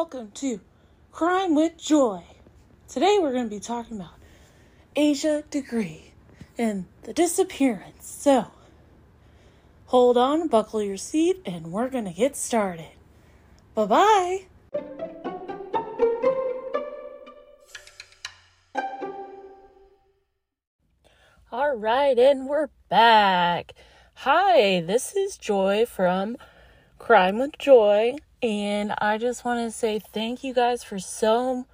welcome to Crime with Joy. Today we're going to be talking about Asha Degree and the disappearance. So, hold on, buckle your seat, and we're going to get started. Bye bye. All right, and we're back. Hi, this is Joy from Crime with Joy, and I just want to say thank you guys for so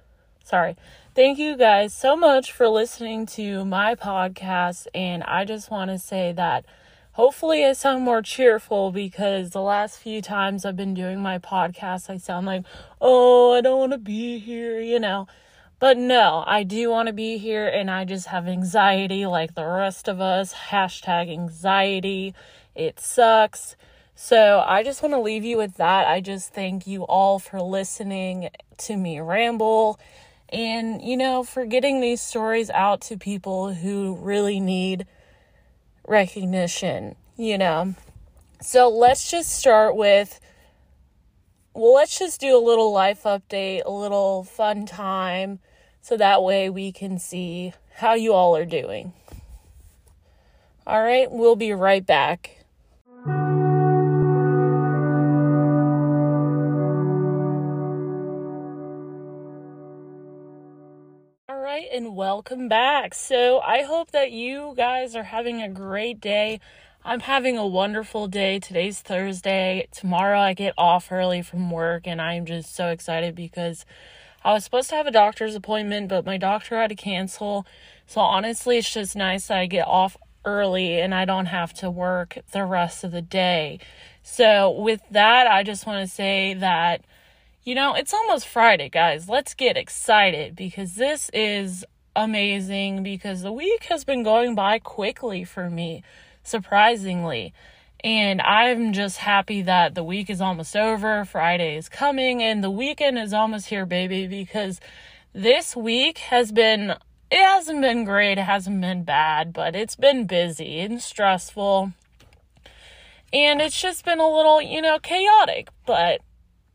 sorry. Thank you guys so much for listening to my podcast, and I just want to say that hopefully I sound more cheerful because the last few times I've been doing my podcast, I sound like, "Oh, I don't want to be here," you know. But no, I do want to be here and I just have anxiety like the rest of us. Hashtag anxiety. It sucks. So I just want to leave you with that. I just thank you all for listening to me ramble and, you know, for getting these stories out to people who really need recognition, you know. So let's just start with well, let's just do a little life update, a little fun time, so that way we can see how you all are doing. All right, we'll be right back. And welcome back. So, I hope that you guys are having a great day. I'm having a wonderful day. Today's Thursday. Tomorrow I get off early from work and I'm just so excited because I was supposed to have a doctor's appointment, but my doctor had to cancel. So honestly, it's just nice that I get off early and I don't have to work the rest of the day. So with that, I just want to say that you know, it's almost Friday, guys. Let's get excited because this is amazing because the week has been going by quickly for me surprisingly. And I'm just happy that the week is almost over, Friday is coming, and the weekend is almost here, baby, because this week has been, it hasn't been great, it hasn't been bad, but it's been busy and stressful. And it's just been a little, you know, chaotic, but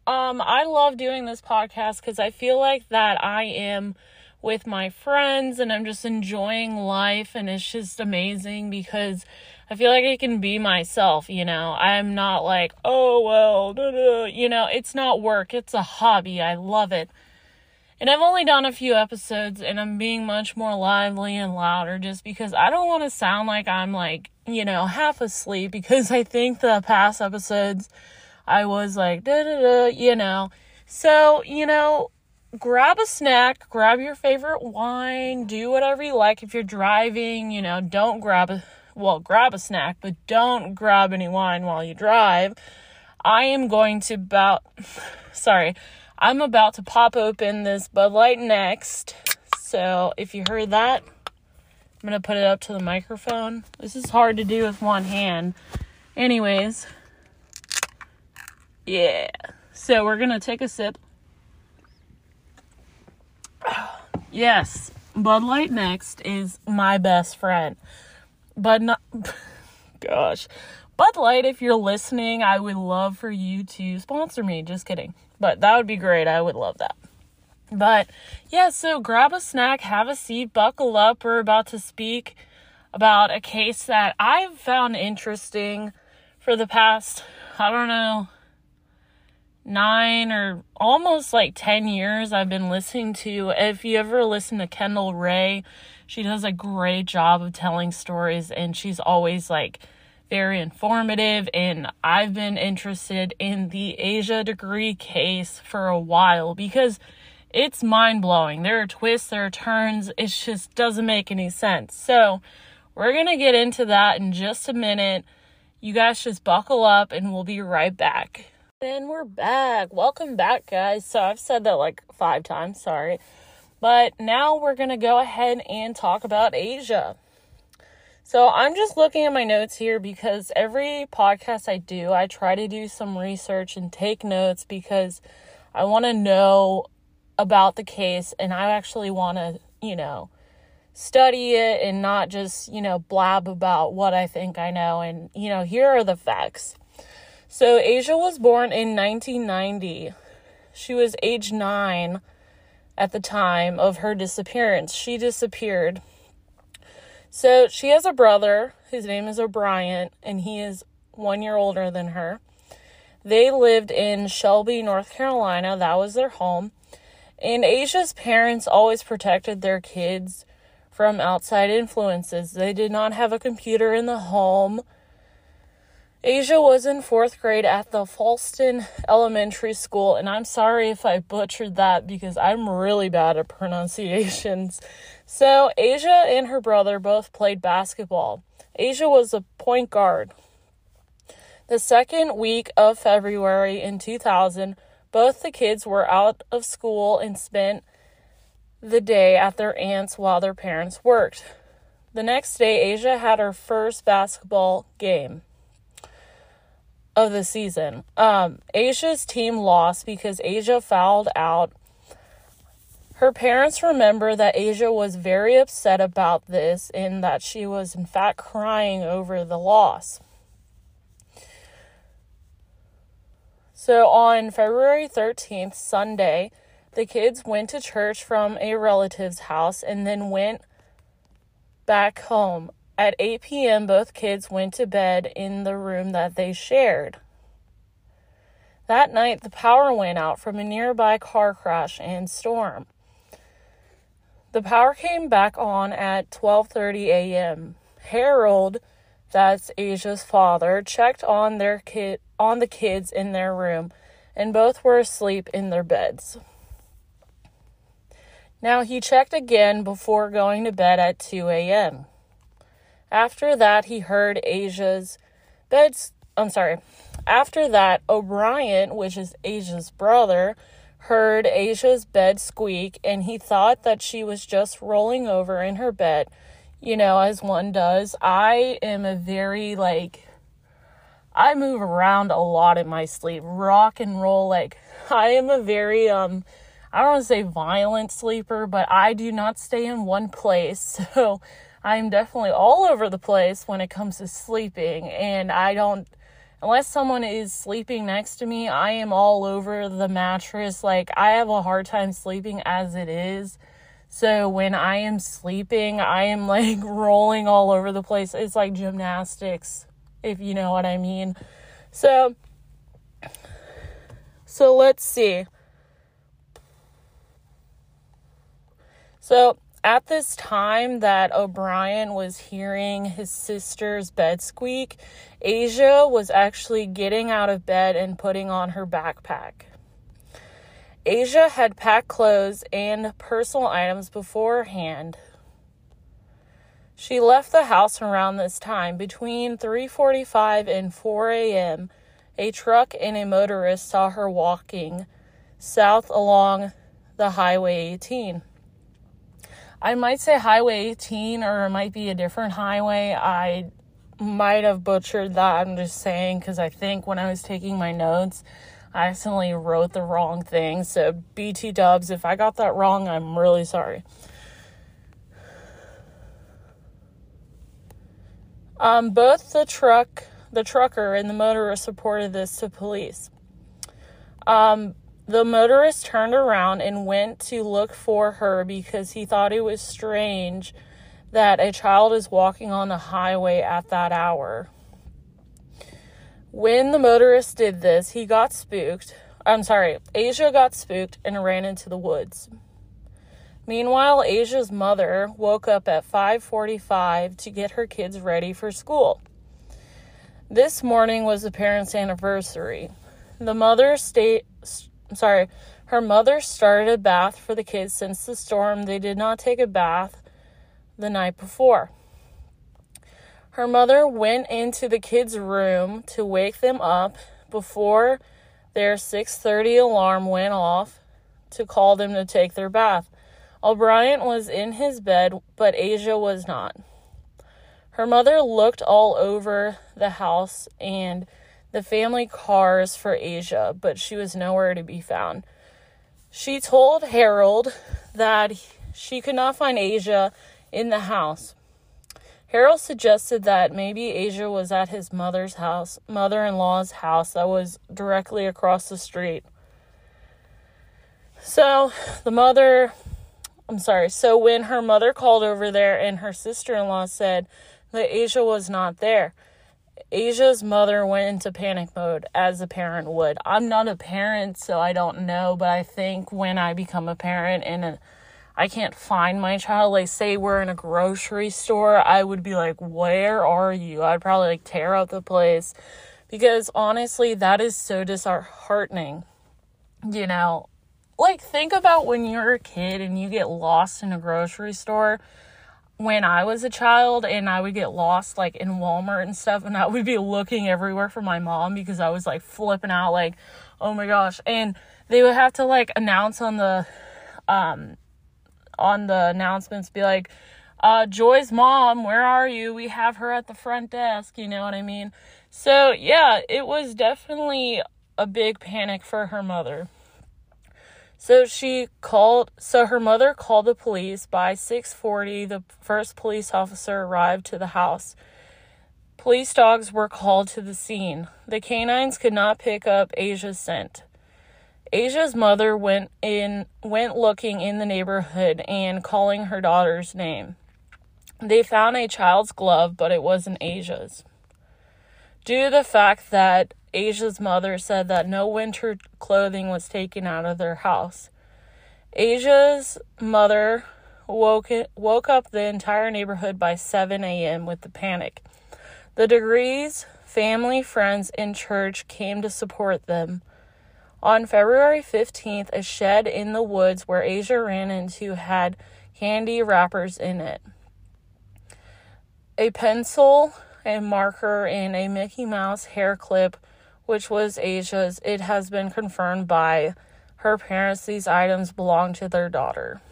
um I love doing this podcast cuz I feel like that I am with my friends and I'm just enjoying life and it's just amazing because I feel like I can be myself, you know. I'm not like, oh, well, da, da. you know, it's not work, it's a hobby. I love it. And I've only done a few episodes and I'm being much more lively and louder just because I don't want to sound like I'm like, you know, half asleep because I think the past episodes I was like, da da da, you know. So, you know, grab a snack, grab your favorite wine, do whatever you like. If you're driving, you know, don't grab a well, grab a snack, but don't grab any wine while you drive. I am going to about, sorry, I'm about to pop open this Bud Light next. So if you heard that, I'm going to put it up to the microphone. This is hard to do with one hand. Anyways, yeah. So we're going to take a sip. Yes, Bud Light next is my best friend. But not, gosh, Bud Light, if you're listening, I would love for you to sponsor me. Just kidding. But that would be great. I would love that. But yeah, so grab a snack, have a seat, buckle up. We're about to speak about a case that I've found interesting for the past, I don't know, nine or almost like 10 years I've been listening to. If you ever listen to Kendall Rae, she does a great job of telling stories and she's always like very informative and I've been interested in the Asha degree case for a while because it's mind-blowing. There are twists, there are turns. It just doesn't make any sense. So, we're going to get into that in just a minute. You guys just buckle up and we'll be right back. And we're back. Welcome back, guys. So, I've said that like 5 times, sorry. But now we're going to go ahead and talk about Asha. So I'm just looking at my notes here because every podcast I do, I try to do some research and take notes because I want to know about the case and I actually want to, you know, study it and not just, you know, blab about what I think I know. And, you know, here are the facts. So Asha was born in 1990 She was age nine at the time of her disappearance. She disappeared. So she has a brother. His name is O'Bryant, and he is one year older than her. They lived in Shelby, North Carolina. That was their home. And Asha's parents always protected their kids from outside influences. They did not have a computer in the home. Asha was in fourth grade at the Fallston Elementary School, and I'm sorry if I butchered that because I'm really bad at pronunciations. So, Asha and her brother both played basketball. Asha was a point guard. The second week of February in 2000, both the kids were out of school and spent the day at their aunt's while their parents worked. The next day, Asha had her first basketball game of the season. Um, Asha's team lost because Asha fouled out. Her parents remember that Asha was very upset about this and that she was, in fact, crying over the loss. So on February 13th, Sunday, the kids went to church from a relative's house and then went back home. At 8 p.m., both kids went to bed in the room that they shared. That night, the power went out from a nearby car crash and storm. The power came back on at 12:30 a.m. Harold, that's Asha's father, checked on their kid on the kids in their room, and both were asleep in their beds. Now he checked again before going to bed at 2 a.m. After that, he heard Asha's bed. I'm sorry. After that, O'Bryant, which is Asha's brother, heard Asha's bed squeak and he thought that she was just rolling over in her bed, you know, as one does. I am a very, like, I move around a lot in my sleep, rock and roll. Like, I am a very, um, I don't want to say violent sleeper, but I do not stay in one place. So, I'm definitely all over the place when it comes to sleeping, and I don't, unless someone is sleeping next to me, I am all over the mattress. Like, I have a hard time sleeping as it is. So, when I am sleeping, I am like rolling all over the place. It's like gymnastics, if you know what I mean. So, so let's see. So, at this time that O'Bryant was hearing his sister's bed squeak, Asha was actually getting out of bed and putting on her backpack. Asha had packed clothes and personal items beforehand. She left the house around this time between 3:45 and 4 a.m. A truck and a motorist saw her walking south along the highway 18. I might say Highway 18 or it might be a different highway. I might have butchered that. I'm just saying because I think when I was taking my notes, I accidentally wrote the wrong thing. So, BT dubs, if I got that wrong, I'm really sorry. Um, both the truck, the trucker, and the motorist reported this to police. Um, the motorist turned around and went to look for her because he thought it was strange that a child is walking on the highway at that hour. When the motorist did this, he got spooked. I'm sorry, Asha got spooked and ran into the woods. Meanwhile, Asha's mother woke up at 5:45 to get her kids ready for school. This morning was the parents' anniversary. The mother stayed I'm sorry, her mother started a bath for the kids since the storm. They did not take a bath the night before. Her mother went into the kids' room to wake them up before their 6:30 alarm went off to call them to take their bath. O'Bryant was in his bed, but Asha was not. Her mother looked all over the house and the family cars for Asha, but she was nowhere to be found. She told Harold that she could not find Asha in the house. Harold suggested that maybe Asha was at his mother's house, mother in law's house that was directly across the street. So the mother, I'm sorry, so when her mother called over there and her sister in law said that Asha was not there, Asha's mother went into panic mode as a parent would. I'm not a parent, so I don't know, but I think when I become a parent and I can't find my child, like say we're in a grocery store, I would be like, Where are you? I'd probably like tear out the place because honestly, that is so disheartening. You know, like think about when you're a kid and you get lost in a grocery store when I was a child and I would get lost like in Walmart and stuff and I would be looking everywhere for my mom because I was like flipping out like oh my gosh. And they would have to like announce on the um on the announcements be like uh Joy's mom where are you? We have her at the front desk you know what I mean? So yeah it was definitely a big panic for her mother so she called so her mother called the police by 6:40 the first police officer arrived to the house. Police dogs were called to the scene. The canines could not pick up Asha's scent. Asha's mother went in went looking in the neighborhood and calling her daughter's name. They found a child's glove, but it wasn't Asha's. Due to the fact that Asha's mother said that no winter clothing was taken out of their house. Asha's mother woke woke up the entire neighborhood by 7 a.m. with the panic. The DeGrees, family, friends, and church came to support them. On February 15th, a shed in the woods where Asha ran into had candy wrappers in it. A pencil, a marker, and a Mickey Mouse hair clip which was Asha's, it has been confirmed by her parents these items belong to their daughter.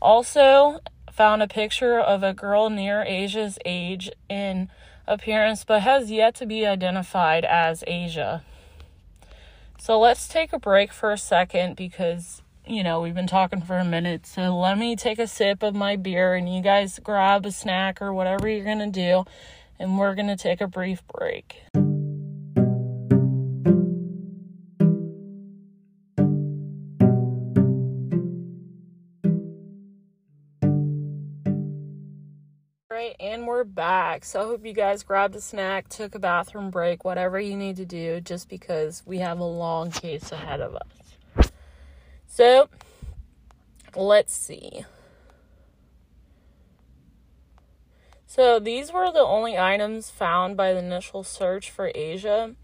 Also, found a picture of a girl near Asha's age in appearance but has yet to be identified as Asha. So let's take a break for a second because, you know, we've been talking for a minute. So let me take a sip of my beer and you guys grab a snack or whatever you're going to do, and we're going to take a brief break. We're back. So I hope you guys grabbed a snack, took a bathroom break, whatever you need to do, just because we have a long case ahead of us. So let's see. So these were the only items found by the initial search for Asha.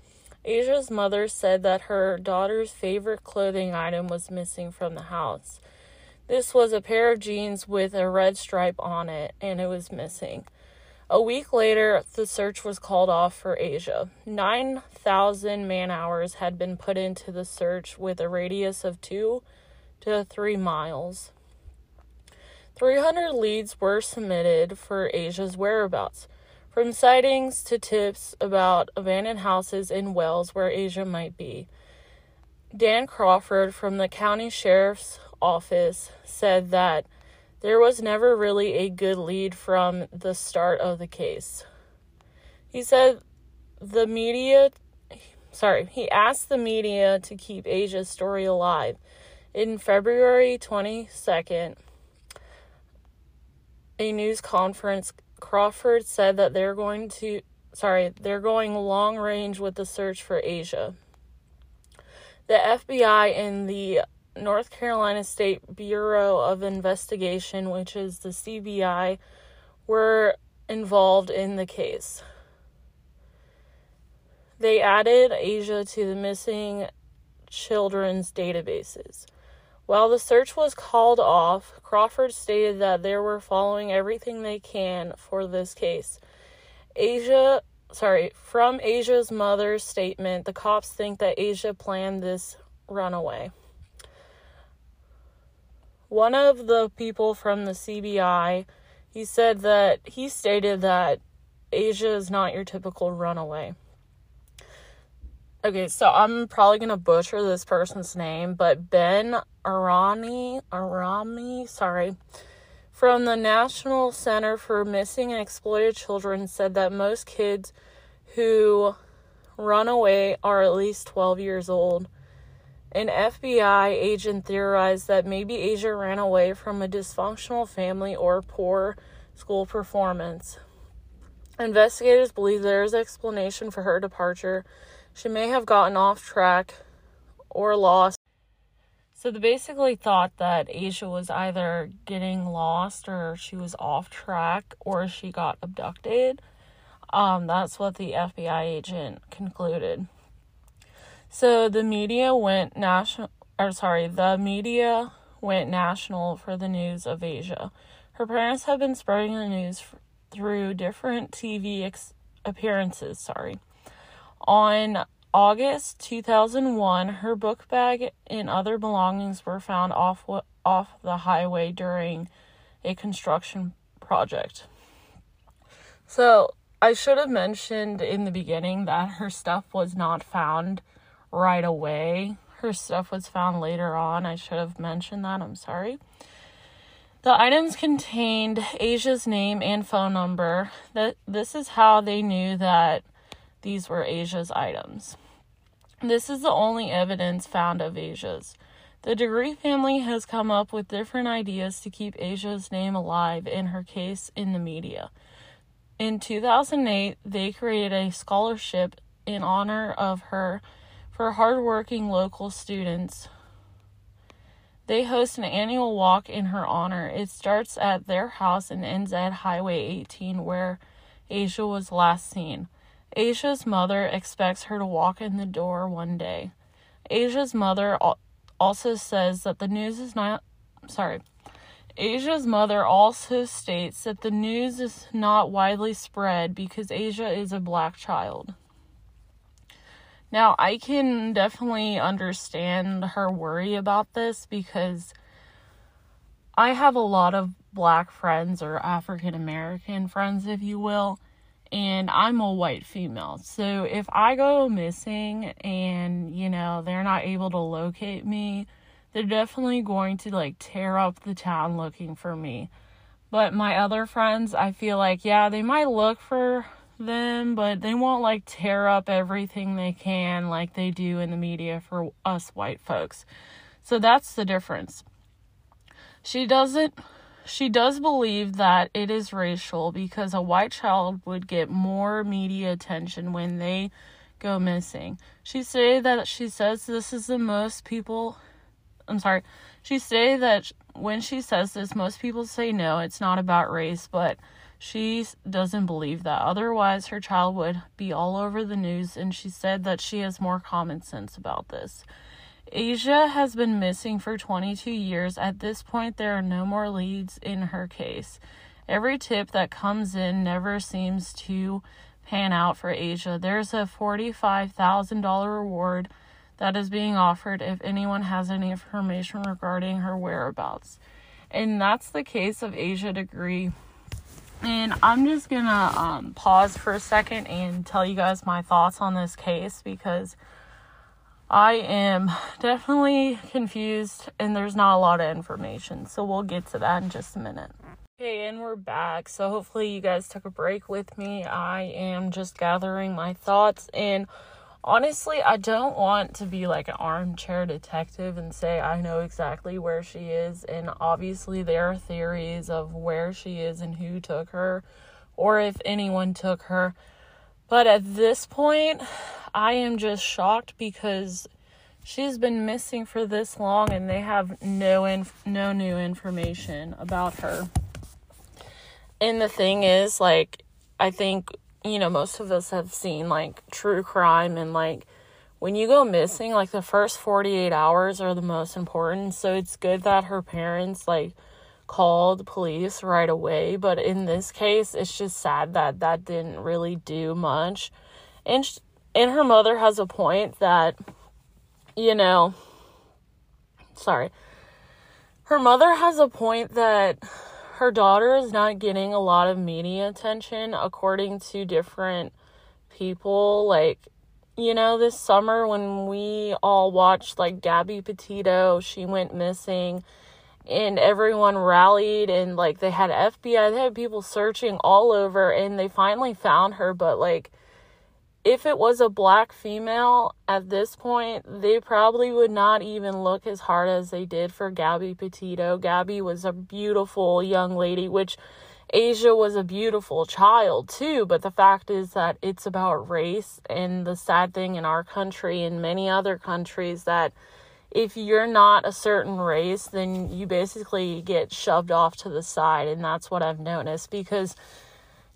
Asha's mother said that her daughter's favorite clothing item was missing from the house. This was a pair of jeans with a red stripe on it, and it was missing. A week later, the search was called off for Asha. 9,000 man hours had been put into the search with a radius of 2 to 3 miles. 300 leads were submitted for Asha's whereabouts, from sightings to tips about abandoned houses in Wales where Asha might be. Dan Crawford from the county sheriff's office said that there was never really a good lead from the start of the case. He said the media, sorry, he asked the media to keep Asha's story alive. In February 22nd, a news conference, Crawford said that they're going to, sorry, they're going long range with the search for Asha. The FBI and the North Carolina State Bureau of Investigation, which is the SBI, were involved in the case. They added Asha to the missing children's databases. While the search was called off, Crawford stated that they were following everything they can for this case. Asha, sorry, from Asha's mother's statement, the cops think that Asha planned this runaway. One of the people from the SBI, he said that he stated that Asha is not your typical runaway. Okay, so I'm probably gonna butcher this person's name, but Ben Arani, Arami, sorry, from the National Center for Missing and Exploited Children said that most kids who run away are at least 12 years old An FBI agent theorized that maybe Asha ran away from a dysfunctional family or poor school performance. Investigators believe there is explanation for her departure. She may have gotten off track or lost. So they basically thought that Asha was either getting lost or she was off track or she got abducted. Um, that's what the FBI agent concluded. So the media went national, or sorry, the media went national for the news of Asha. Her parents have been spreading the news f- through different TV ex- appearances. Sorry. On August 2001, her book bag and other belongings were found off off the highway during a construction project. So, I should have mentioned in the beginning that her stuff was not found right away. Her stuff was found later on. I should have mentioned that. I'm sorry. The items contained Asha's name and phone number. That this is how they knew that these were Asha's items. This is the only evidence found of Asha's. The Degree family has come up with different ideas to keep Asha's name alive in her case in the media. In 2008, they created a scholarship in honor of her for hardworking local students. They host an annual walk in her honor. It starts at their house and ends at Highway 18, where Asha was last seen. Asha's mother expects her to walk in the door one day. Asha's mother also says that the news is not. Sorry. Asha's mother also states that the news is not widely spread because Asha is a black child. Now, I can definitely understand her worry about this because I have a lot of black friends or African American friends, if you will, and I'm a white female. So if I go missing and, you know, they're not able to locate me, they're definitely going to like tear up the town looking for me. But my other friends, I feel like, yeah, they might look for them, but they won't like tear up everything they can like they do in the media for us white folks. So that's the difference. She doesn't she does believe that it is racial because a white child would get more media attention when they go missing. She say that she says this is the most people I'm sorry. She say that when she says this most people say no, it's not about race, but she doesn't believe that. Otherwise, her child would be all over the news, and she said that she has more common sense about this. Asha has been missing for 22 years. At this point, there are no more leads in her case. Every tip that comes in never seems to pan out for Asha. There's a $45,000 reward that is being offered if anyone has any information regarding her whereabouts. And that's the case of Asha Degree. And I'm just gonna um, pause for a second and tell you guys my thoughts on this case because I am definitely confused and there's not a lot of information. So we'll get to that in just a minute. Okay, and we're back. So hopefully you guys took a break with me. I am just gathering my thoughts and honestly, I don't want to be like an armchair detective and say I know exactly where she is. And obviously, there are theories of where she is and who took her, or if anyone took her. But at this point, I am just shocked because she's been missing for this long and they have no inf- no new information about her. And the thing is like I think you know, most of us have seen like true crime and like when you go missing, like the first 48 hours are the most important. So it's good that her parents like called police right away. But in this case, it's just sad that that didn't really do much. And, sh- and her mother has a point that, you know, sorry. Her mother has a point that her daughter is not getting a lot of media attention according to different people. Like you know this summer when we all watched like Gabby Petito she went missing and everyone rallied and like they had FBI they had people searching all over and they finally found her but like if it was a black female at this point, they probably would not even look as hard as they did for Gabby Petito. Gabby was a beautiful young lady, which Asha was a beautiful child too, but the fact is that it's about race and the sad thing in our country and many other countries that if you're not a certain race, then you basically get shoved off to the side and that's what I've noticed because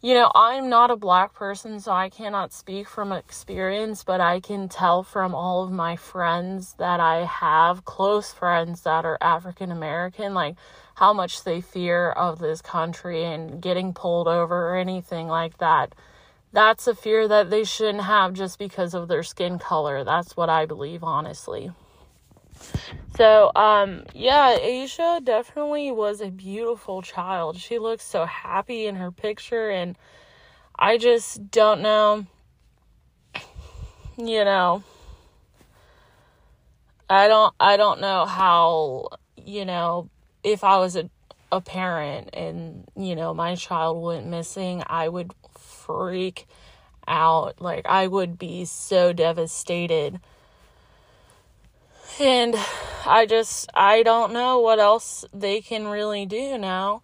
you know, I'm not a black person, so I cannot speak from experience, but I can tell from all of my friends that I have, close friends that are African American, like how much they fear of this country and getting pulled over or anything like that. That's a fear that they shouldn't have just because of their skin color. That's what I believe, honestly. So, um, yeah, Asha definitely was a beautiful child. She looks so happy in her picture, and I just don't know, you know, I don't, I don't know how, you know, if I was a, a parent and, you know, my child went missing, I would freak out. Like, I would be so devastated and I just, I don't know what else they can really do now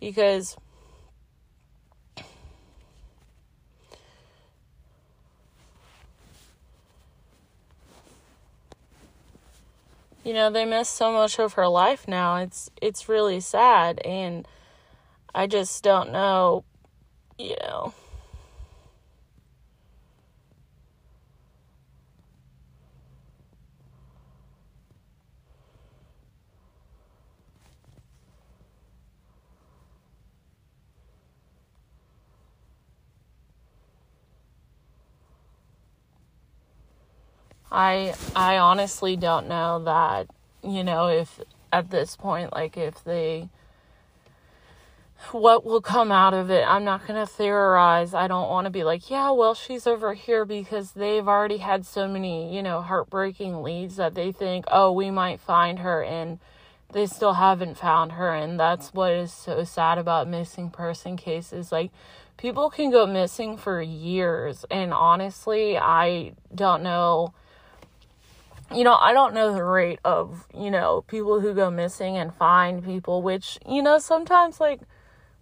because you know they miss so much of her life now. It's it's really sad. And i just don't know you know I I honestly don't know that you know if at this point like if they what will come out of it. I'm not going to theorize. I don't want to be like, yeah, well, she's over here because they've already had so many, you know, heartbreaking leads that they think, oh, we might find her and they still haven't found her. And that's what is so sad about missing person cases. Like, people can go missing for years. And honestly, I don't know you know, I don't know the rate of, you know, people who go missing and find people, which, you know, sometimes like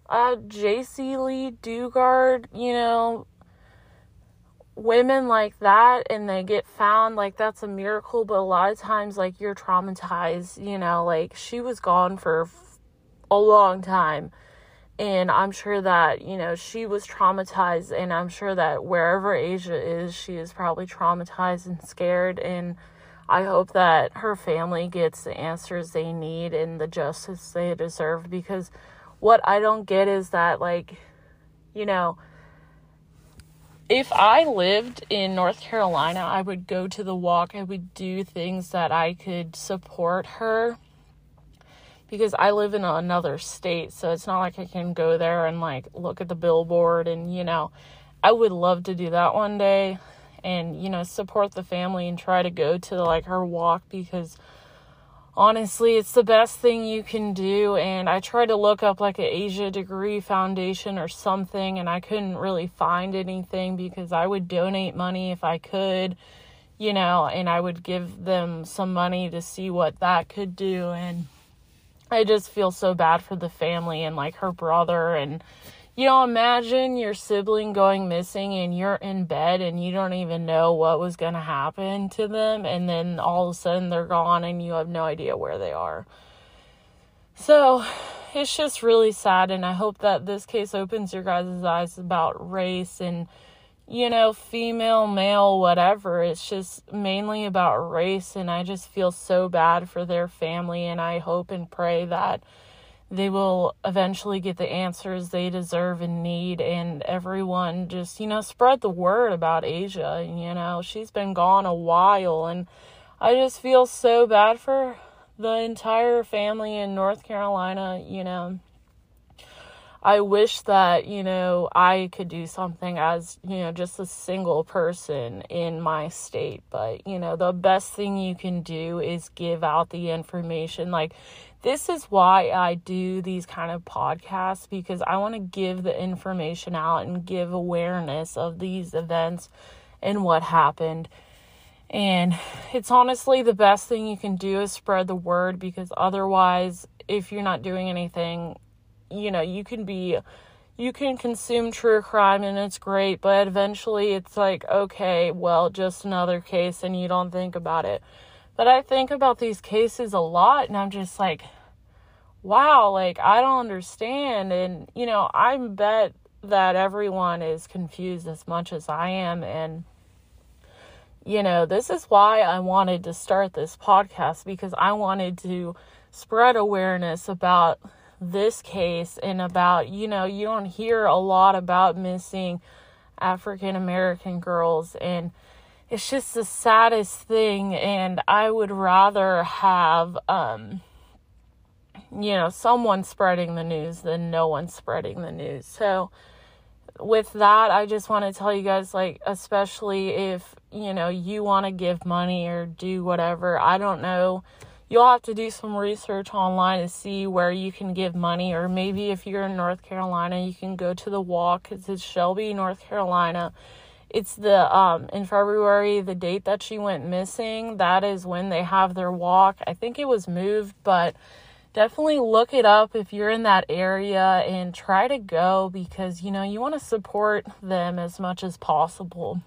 uh Jaycee Lee Dugard, you know, women like that and they get found, like that's a miracle, but a lot of times like you're traumatized, you know, like she was gone for a long time. And I'm sure that, you know, she was traumatized and I'm sure that wherever Asha is, she is probably traumatized and scared and I hope that her family gets the answers they need and the justice they deserve because what I don't get is that, like, you know, if I lived in North Carolina, I would go to the walk. I would do things that I could support her because I live in another state. So it's not like I can go there and like look at the billboard and, you know, I would love to do that one day and you know support the family and try to go to like her walk because honestly it's the best thing you can do. And i tried to look up like an asha degree foundation or something and i couldn't really find anything because i would donate money if i could you know and i would give them some money to see what that could do. And i just feel so bad for the family and like her brother and you know, imagine your sibling going missing and you're in bed and you don't even know what was going to happen to them, and then all of a sudden they're gone and you have no idea where they are. So it's just really sad, and I hope that this case opens your guys' eyes about race and, you know, female, male, whatever. It's just mainly about race, and I just feel so bad for their family, and I hope and pray that they will eventually get the answers they deserve and need and everyone just you know spread the word about asha you know? She's been gone a while and i just feel so bad for the entire family in north carolina you know i wish that you know i could do something as you know just a single person in my state but you know the best thing you can do is give out the information like this is why I do these kind of podcasts because I want to give the information out and give awareness of these events and what happened. And it's honestly the best thing you can do is spread the word because otherwise, if you're not doing anything, you know, you can be you can consume true crime and it's great, but eventually it's like, okay, well, just another case and you don't think about it. But I think about these cases a lot and I'm just like, wow, like I don't understand. And, you know, I bet that everyone is confused as much as I am. And, you know, this is why I wanted to start this podcast because I wanted to spread awareness about this case and about, you know, you don't hear a lot about missing African American girls. And it's just the saddest thing. And I would rather have, um, you know, someone spreading the news than no one spreading the news. So, with that, I just want to tell you guys, like, especially if, you know, you want to give money or do whatever, I don't know. You'll have to do some research online to see where you can give money, or maybe if you're in North Carolina, you can go to the walk. It's in Shelby, North Carolina. It's the um in February, the date that she went missing. That is when they have their walk. I think it was moved, but definitely look it up if you're in that area and try to go because you know you want to support them as much as possible.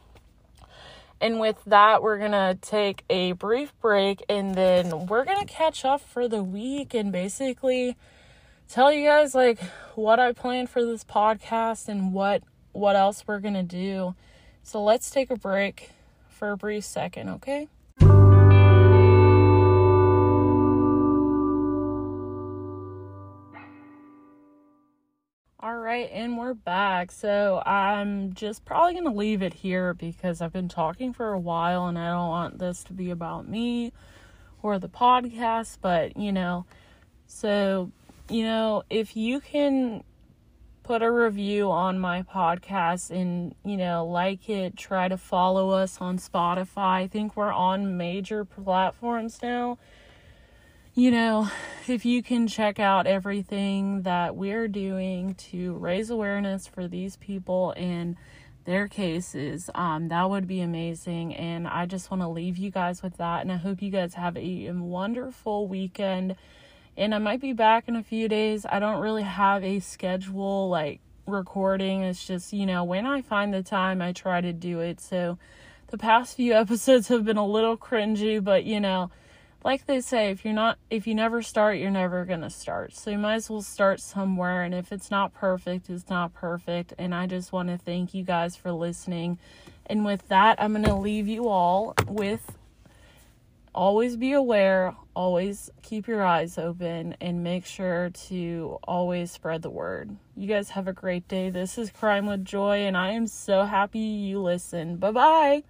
And with that, we're going to take a brief break and then we're going to catch up for the week and basically tell you guys like what I planned for this podcast and what what else we're going to do. So let's take a break for a brief second, okay? Right, and we're back. So I'm just probably going to leave it here because I've been talking for a while and I don't want this to be about me or the podcast, but you know, so you know, if you can put a review on my podcast and you know, like it, try to follow us on Spotify. I think we're on major platforms now you know, if you can check out everything that we're doing to raise awareness for these people and their cases, um, that would be amazing. And I just want to leave you guys with that. And I hope you guys have a wonderful weekend. And I might be back in a few days. I don't really have a schedule like recording. It's just, you know, when I find the time, I try to do it. So the past few episodes have been a little cringy, but you know, like they say, if you're not, if you never start, you're never gonna start. So you might as well start somewhere. And if it's not perfect, it's not perfect. And I just want to thank you guys for listening. And with that, I'm gonna leave you all with always be aware, always keep your eyes open, and make sure to always spread the word. You guys have a great day. This is Crime with Joy, and I am so happy you listen. Bye bye.